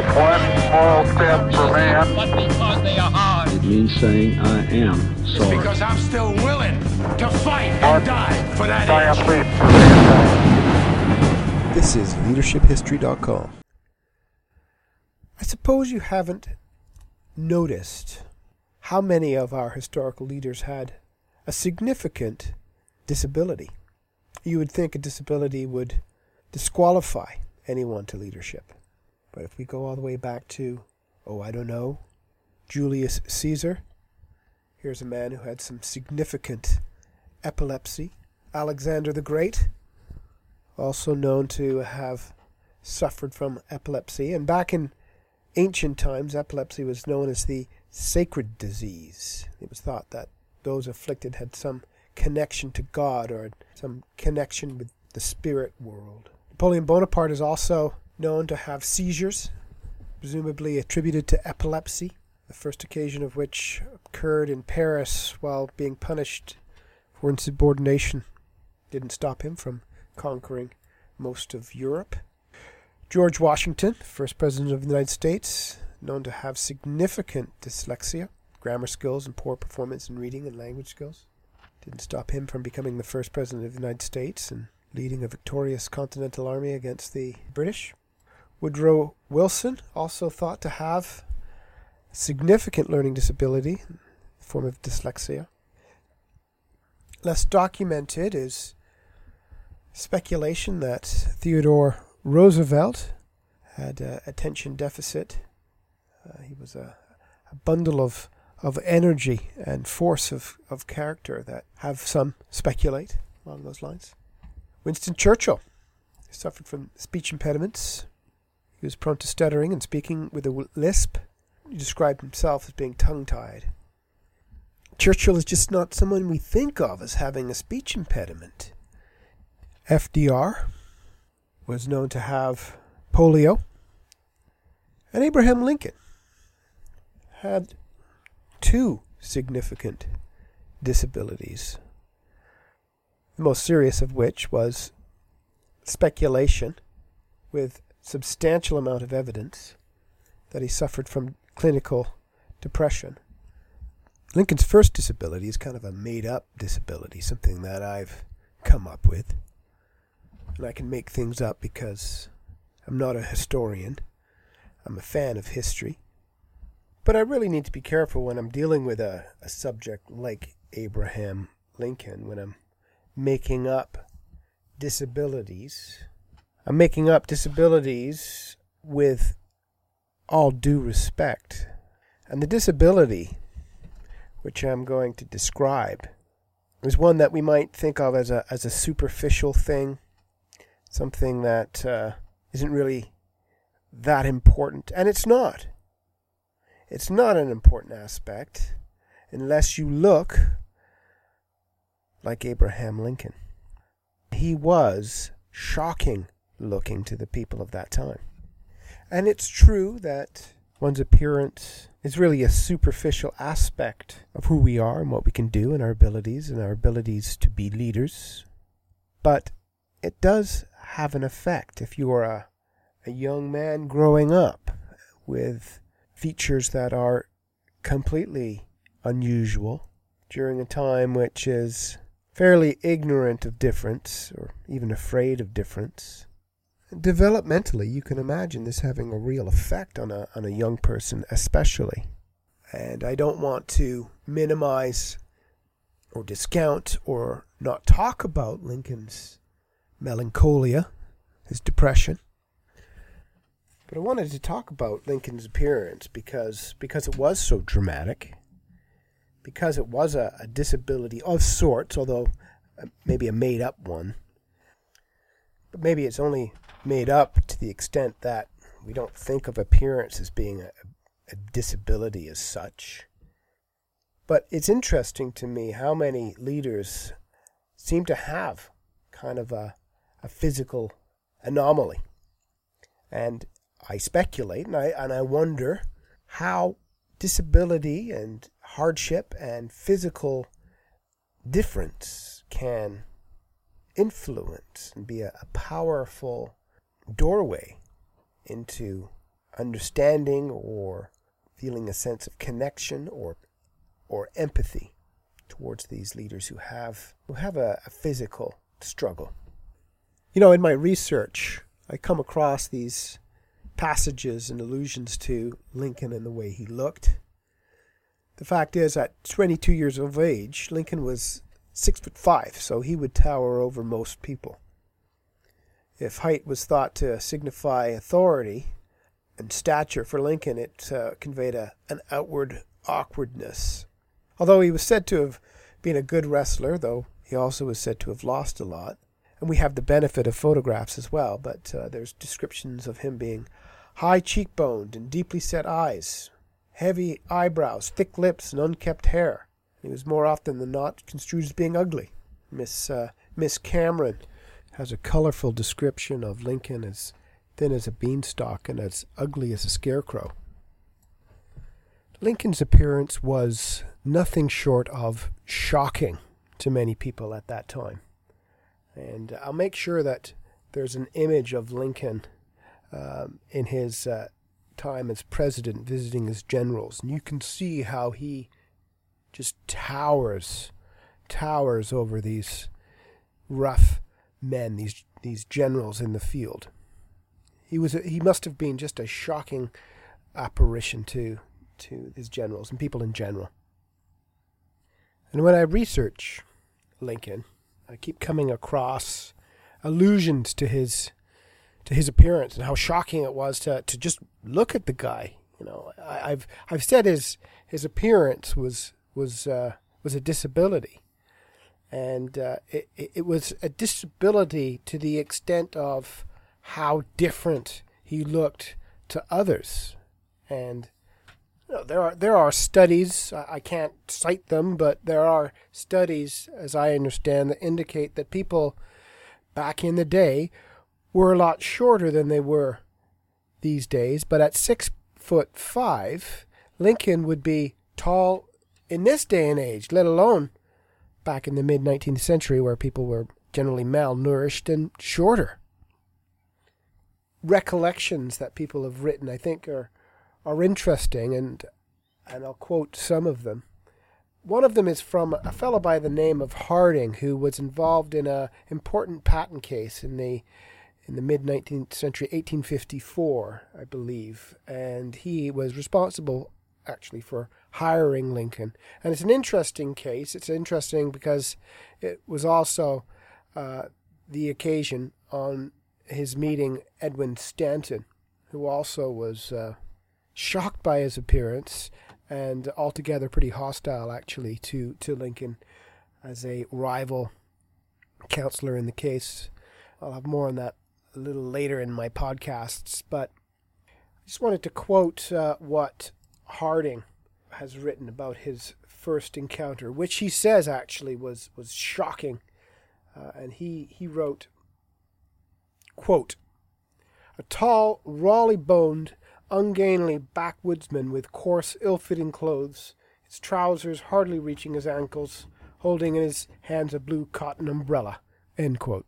That's one small step for man. But because they are hard. It means saying I am sorry. Because I'm still willing to fight and die for that Giant edge. leap for mankind. This is leadershiphistory.com. I suppose you haven't noticed how many of our historical leaders had a significant disability. You would think a disability would disqualify anyone to leadership. But if we go all the way back to, oh, I don't know, Julius Caesar, here's a man who had some significant epilepsy. Alexander the Great, also known to have suffered from epilepsy. And back in ancient times, epilepsy was known as the sacred disease. It was thought that those afflicted had some connection to God or some connection with the spirit world. Napoleon Bonaparte is also known to have seizures, presumably attributed to epilepsy, the first occasion of which occurred in Paris while being punished for insubordination. Didn't stop him from conquering most of Europe. George Washington, first president of the United States, known to have significant dyslexia, grammar skills, and poor performance in reading and language skills. Didn't stop him from becoming the first president of the United States and leading a victorious Continental Army against the British. Woodrow Wilson, also thought to have significant learning disability, form of dyslexia. Less documented is speculation that Theodore Roosevelt had uh, attention deficit. Uh, he was a, a bundle of, of energy and force of, of character that have some speculate along those lines. Winston Churchill suffered from speech impediments. He was prone to stuttering and speaking with a lisp. He described himself as being tongue tied. Churchill is just not someone we think of as having a speech impediment. FDR was known to have polio. And Abraham Lincoln had two significant disabilities, the most serious of which was speculation with substantial amount of evidence that he suffered from clinical depression. Lincoln's first disability is kind of a made up disability, something that I've come up with. And I can make things up because I'm not a historian. I'm a fan of history. But I really need to be careful when I'm dealing with a, a subject like Abraham Lincoln, when I'm making up disabilities. I'm making up disabilities with all due respect. And the disability which I'm going to describe is one that we might think of as a, as a superficial thing, something that uh, not really that important. And it's not. It's not an important aspect unless you look like Abraham Lincoln. He was shocking looking to the people of that time. And it's true that one's appearance is really a superficial aspect of who we are and what we can do and our abilities and our abilities to be leaders. But it does have an effect if you are a, a young man growing up with features that are completely unusual during a time which is fairly ignorant of difference or even afraid of difference. Developmentally, you can imagine this having a real effect on a, on a young person, especially. And I don't want to minimize or discount or not talk about Lincoln's melancholia, his depression. But I wanted to talk about Lincoln's appearance because because it was so dramatic, because it was a, a disability of sorts, although uh, maybe a made up one. But maybe it's only made up to the extent that we don't think of appearance as being a, a disability as such. But it's interesting to me how many leaders seem to have kind of a, a physical anomaly. And I speculate and I, and I wonder how disability and hardship and physical difference can influence and be a, a powerful doorway into understanding or feeling a sense of connection or or empathy towards these leaders who have who have a, a physical struggle. You know, in my research, I come across these passages and allusions to Lincoln and the way he looked. The fact is, at 22 years of age, Lincoln was six foot five, so he would tower over most people. If height was thought to signify authority and stature for Lincoln, it uh, conveyed a, an outward awkwardness. Although he was said to have been a good wrestler, though he also was said to have lost a lot. And we have the benefit of photographs as well, but uh, there's descriptions of him being high cheekboned and deeply set eyes, heavy eyebrows, thick lips, and unkempt hair. He was more often than not construed as being ugly. Miss uh, Miss Cameron has a colorful description of Lincoln as thin as a beanstalk and as ugly as a scarecrow. Lincoln's appearance was nothing short of shocking to many people at that time. And I'll make sure that there's an image of Lincoln um, in his uh, time as president visiting his generals. And you can see how he just towers, towers over these rough men, these these generals in the field. He was a, he must have been just a shocking apparition to to his generals and people in general. And when I research Lincoln, I keep coming across allusions to his to his appearance and how shocking it was to to just look at the guy. You know, I, have I've said his his appearance was was uh, was a disability, and uh, it it was a disability to the extent of how different he looked to others, and you know, there are there are studies I can't cite them, but there are studies, as I understand, that indicate that people back in the day were a lot shorter than they were these days. But at six foot five, Lincoln would be tall in this day and age, let alone back in the mid 19th century where people were generally malnourished and shorter. Recollections that people have written, I think, are are interesting, and and I'll quote some of them. One of them is from a fellow by the name of Harding, who was involved in a important patent case in the in the mid 19th century, 1854, I believe, and he was responsible actually for hiring Lincoln. And it's an interesting case. It's interesting because it was also uh, the occasion on his meeting Edwin Stanton, who also was uh, shocked by his appearance and altogether pretty hostile actually to, to Lincoln as a rival counselor in the case. I'll have more on that a little later in my podcasts, but I just wanted to quote uh, what Harding has written about his first encounter, which he says actually was was shocking. Uh, and he he wrote, quote, "A tall, rawly-boned, ungainly backwoodsman with coarse, ill-fitting clothes, his trousers hardly reaching his ankles, holding in his hands a blue cotton umbrella." End quote.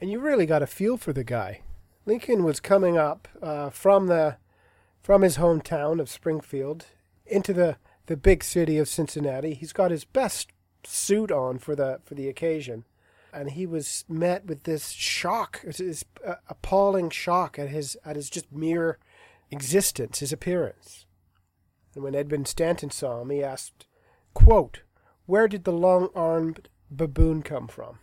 And you really got a feel for the guy. Lincoln was coming up uh, from the from his hometown of Springfield into the, the big city of Cincinnati. He's got his best suit on for the for the occasion, and he was met with this shock, this uh, appalling shock at his at his just mere existence, his appearance. And when Edwin Stanton saw him, he asked, "Quote, where did the long-armed baboon come from?"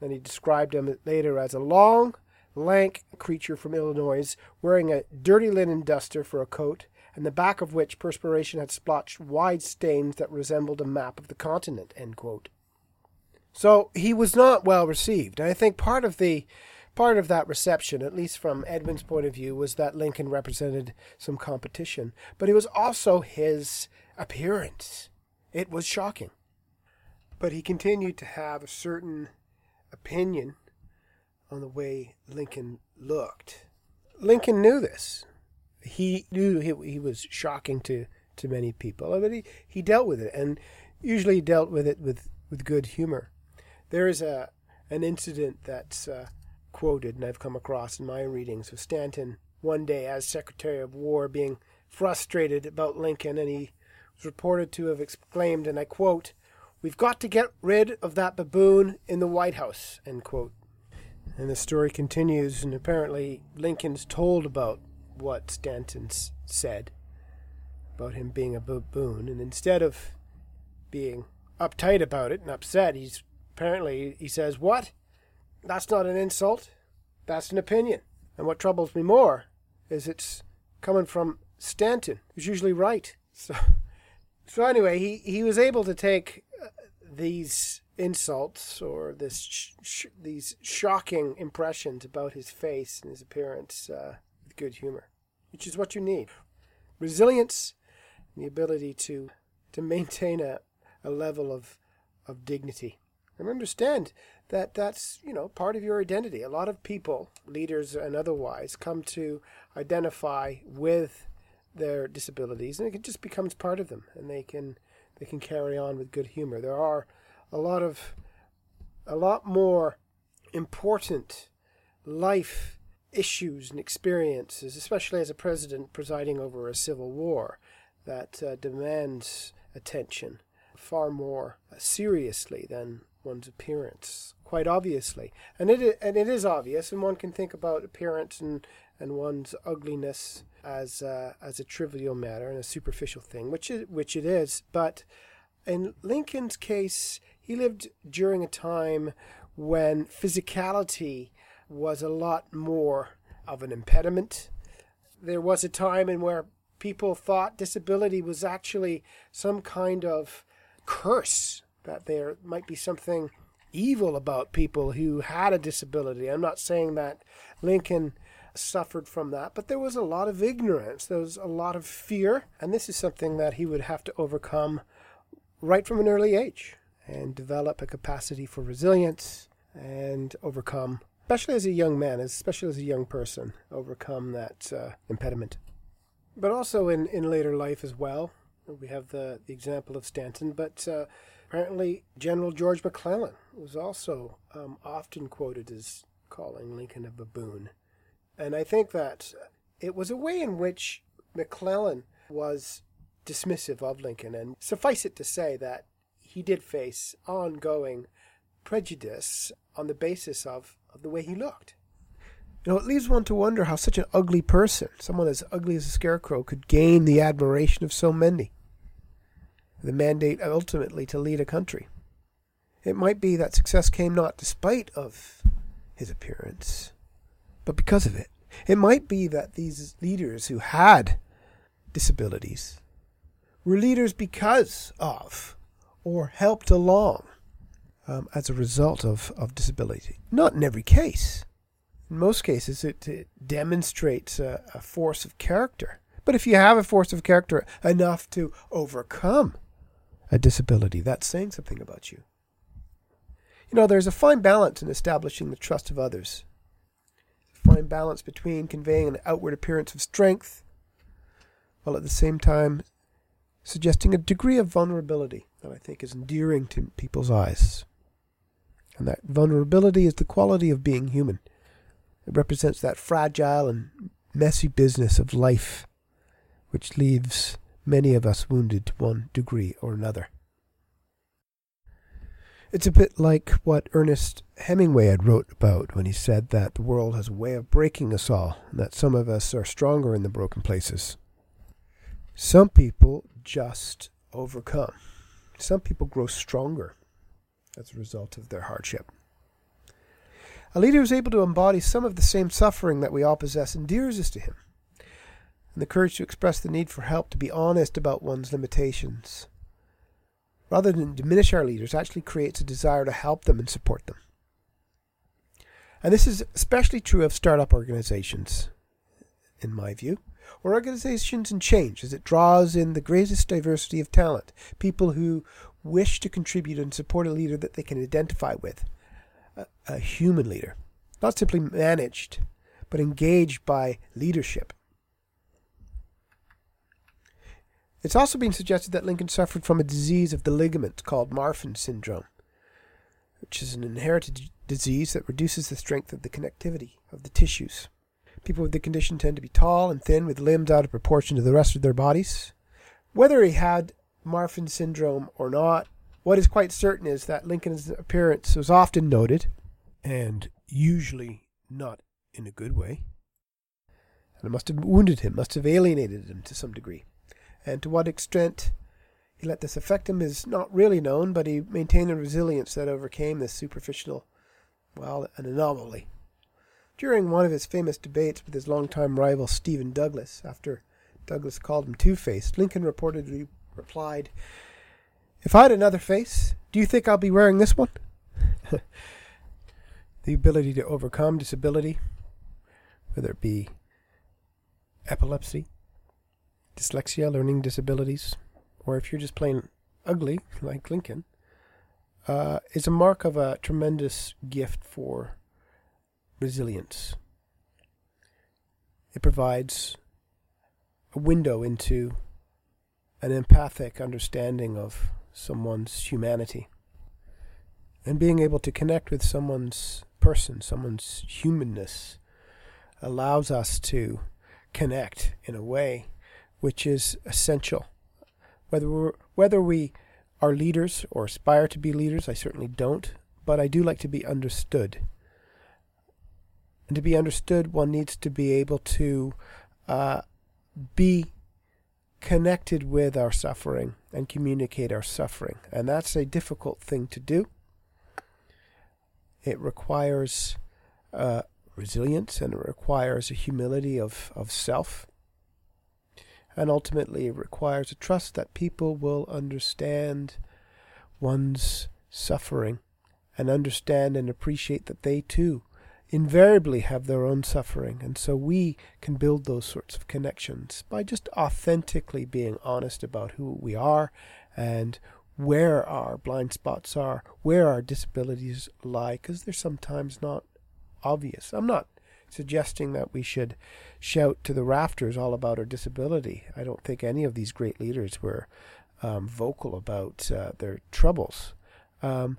Then he described him later as a long, lank creature from Illinois, wearing a dirty linen duster for a coat and the back of which perspiration had splotched wide stains that resembled a map of the continent. So he was not well received. And I think part of the part of that reception, at least from Edwin's point of view, was that Lincoln represented some competition. But it was also his appearance. It was shocking. But he continued to have a certain opinion on the way Lincoln looked. Lincoln knew this he knew he, he was shocking to, to many people, but he, he dealt with it, and usually dealt with it with, with good humor. There is a an incident that's uh, quoted, and I've come across in my readings of Stanton one day as Secretary of War, being frustrated about Lincoln, and he was reported to have exclaimed, and I quote, We've got to get rid of that baboon in the White House, end quote. And the story continues, and apparently Lincoln's told about what Stanton said about him being a baboon, and instead of being uptight about it and upset, he's apparently he says, "What? That's not an insult. That's an opinion." And what troubles me more is it's coming from Stanton, who's usually right. So, so anyway, he he was able to take uh, these insults or this sh- sh- these shocking impressions about his face and his appearance uh, with good humor, which is what you need. Resilience, and the ability to to maintain a, a level of of dignity. And understand that that's you know part of your identity. A lot of people, leaders and otherwise, come to identify with their disabilities, and it just becomes part of them, and they can they can carry on with good humor. There are a lot of a lot more important life issues and experiences, especially as a president presiding over a civil war, that uh, demands attention far more seriously than one's appearance, quite obviously. And it and it is obvious, and one can think about appearance and, and one's ugliness as uh, as a trivial matter and a superficial thing, which is which it is. But in Lincoln's case, he lived during a time when physicality was a lot more of an impediment. There was a time in where people thought disability was actually some kind of curse, that there might be something evil about people who had a disability. I'm not saying that Lincoln suffered from that, but there was a lot of ignorance, there was a lot of fear, and this is something that he would have to overcome right from an early age and develop a capacity for resilience and overcome, especially as a young man, as especially as a young person, overcome that uh, impediment. But also in, in later life as well. We have the, the example of Stanton, but uh, apparently General George McClellan was also um, often quoted as calling Lincoln a baboon. And I think that it was a way in which McClellan was dismissive of Lincoln. And suffice it to say that he did face ongoing prejudice on the basis of, of the way he looked. You know, it leaves one to wonder how such an ugly person, someone as ugly as a scarecrow, could gain the admiration of so many. The mandate ultimately to lead a country. It might be that success came not despite of his appearance, but because of it. It might be that these leaders who had disabilities were leaders because of or helped along um, as a result of, of disability. Not in every case. In most cases, it, it demonstrates a, a force of character. But if you have a force of character enough to overcome a disability, that's saying something about you. You know, there's a fine balance in establishing the trust of others. A fine balance between conveying an outward appearance of strength while at the same time suggesting a degree of vulnerability that I think is endearing to people's eyes. And that vulnerability is the quality of being human. It represents that fragile and messy business of life, which leaves many of us wounded to one degree or another. It's a bit like what Ernest Hemingway had wrote about when he said that the world has a way of breaking us all, and that some of us are stronger in the broken places. Some people just overcome. Some people grow stronger as a result of their hardship. A leader who is able to embody some of the same suffering that we all possess endears us to him. And the courage to express the need for help, to be honest about one's limitations, rather than diminish our leaders, actually creates a desire to help them and support them. And this is especially true of startup organizations, in my view, or organizations in change, as it draws in the greatest diversity of talent, people who wish to contribute and support a leader that they can identify with a, a human leader, not simply managed, but engaged by leadership. It's also been suggested that Lincoln suffered from a disease of the ligament called Marfan syndrome, which is an inherited disease that reduces the strength of the connectivity of the tissues. People with the condition tend to be tall and thin with limbs out of proportion to the rest of their bodies. Whether he had Marfan syndrome or not, what is quite certain is that Lincoln's appearance was often noted, and usually not in a good way. And it must have wounded him, must have alienated him to some degree. And to what extent he let this affect him is not really known, but he maintained a resilience that overcame this superficial, well, an anomaly. During one of his famous debates with his longtime rival Stephen Douglas, after Douglas called him two faced, Lincoln reportedly replied, If I had another face, do you think I'll be wearing this one? the ability to overcome disability, whether it be epilepsy, dyslexia, learning disabilities, or if you're just plain ugly, like Lincoln, uh, is a mark of a tremendous gift for resilience. It provides a window into an empathic understanding of someone's humanity. And being able to connect with someone's person, someone's humanness, allows us to connect in a way which is essential. Whether we whether we are leaders or aspire to be leaders, I certainly don't, but I do like to be understood. And to be understood, one needs to be able to uh, be connected with our suffering and communicate our suffering. And that's a difficult thing to do. It requires uh, resilience and it requires a humility of, of self. And ultimately, it requires a trust that people will understand one's suffering and understand and appreciate that they too invariably have their own suffering. And so we can build those sorts of connections by just authentically being honest about who we are and where our blind spots are, where our disabilities lie, because they're sometimes not obvious. I'm not suggesting that we should shout to the rafters all about our disability. I don't think any of these great leaders were um, vocal about uh, their troubles. Um,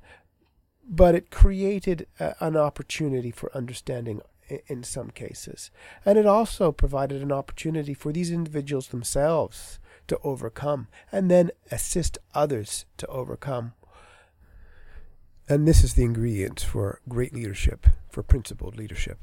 but it created a, an opportunity for understanding in some cases. And it also provided an opportunity for these individuals themselves to overcome and then assist others to overcome. And this is the ingredient for great leadership, for principled leadership.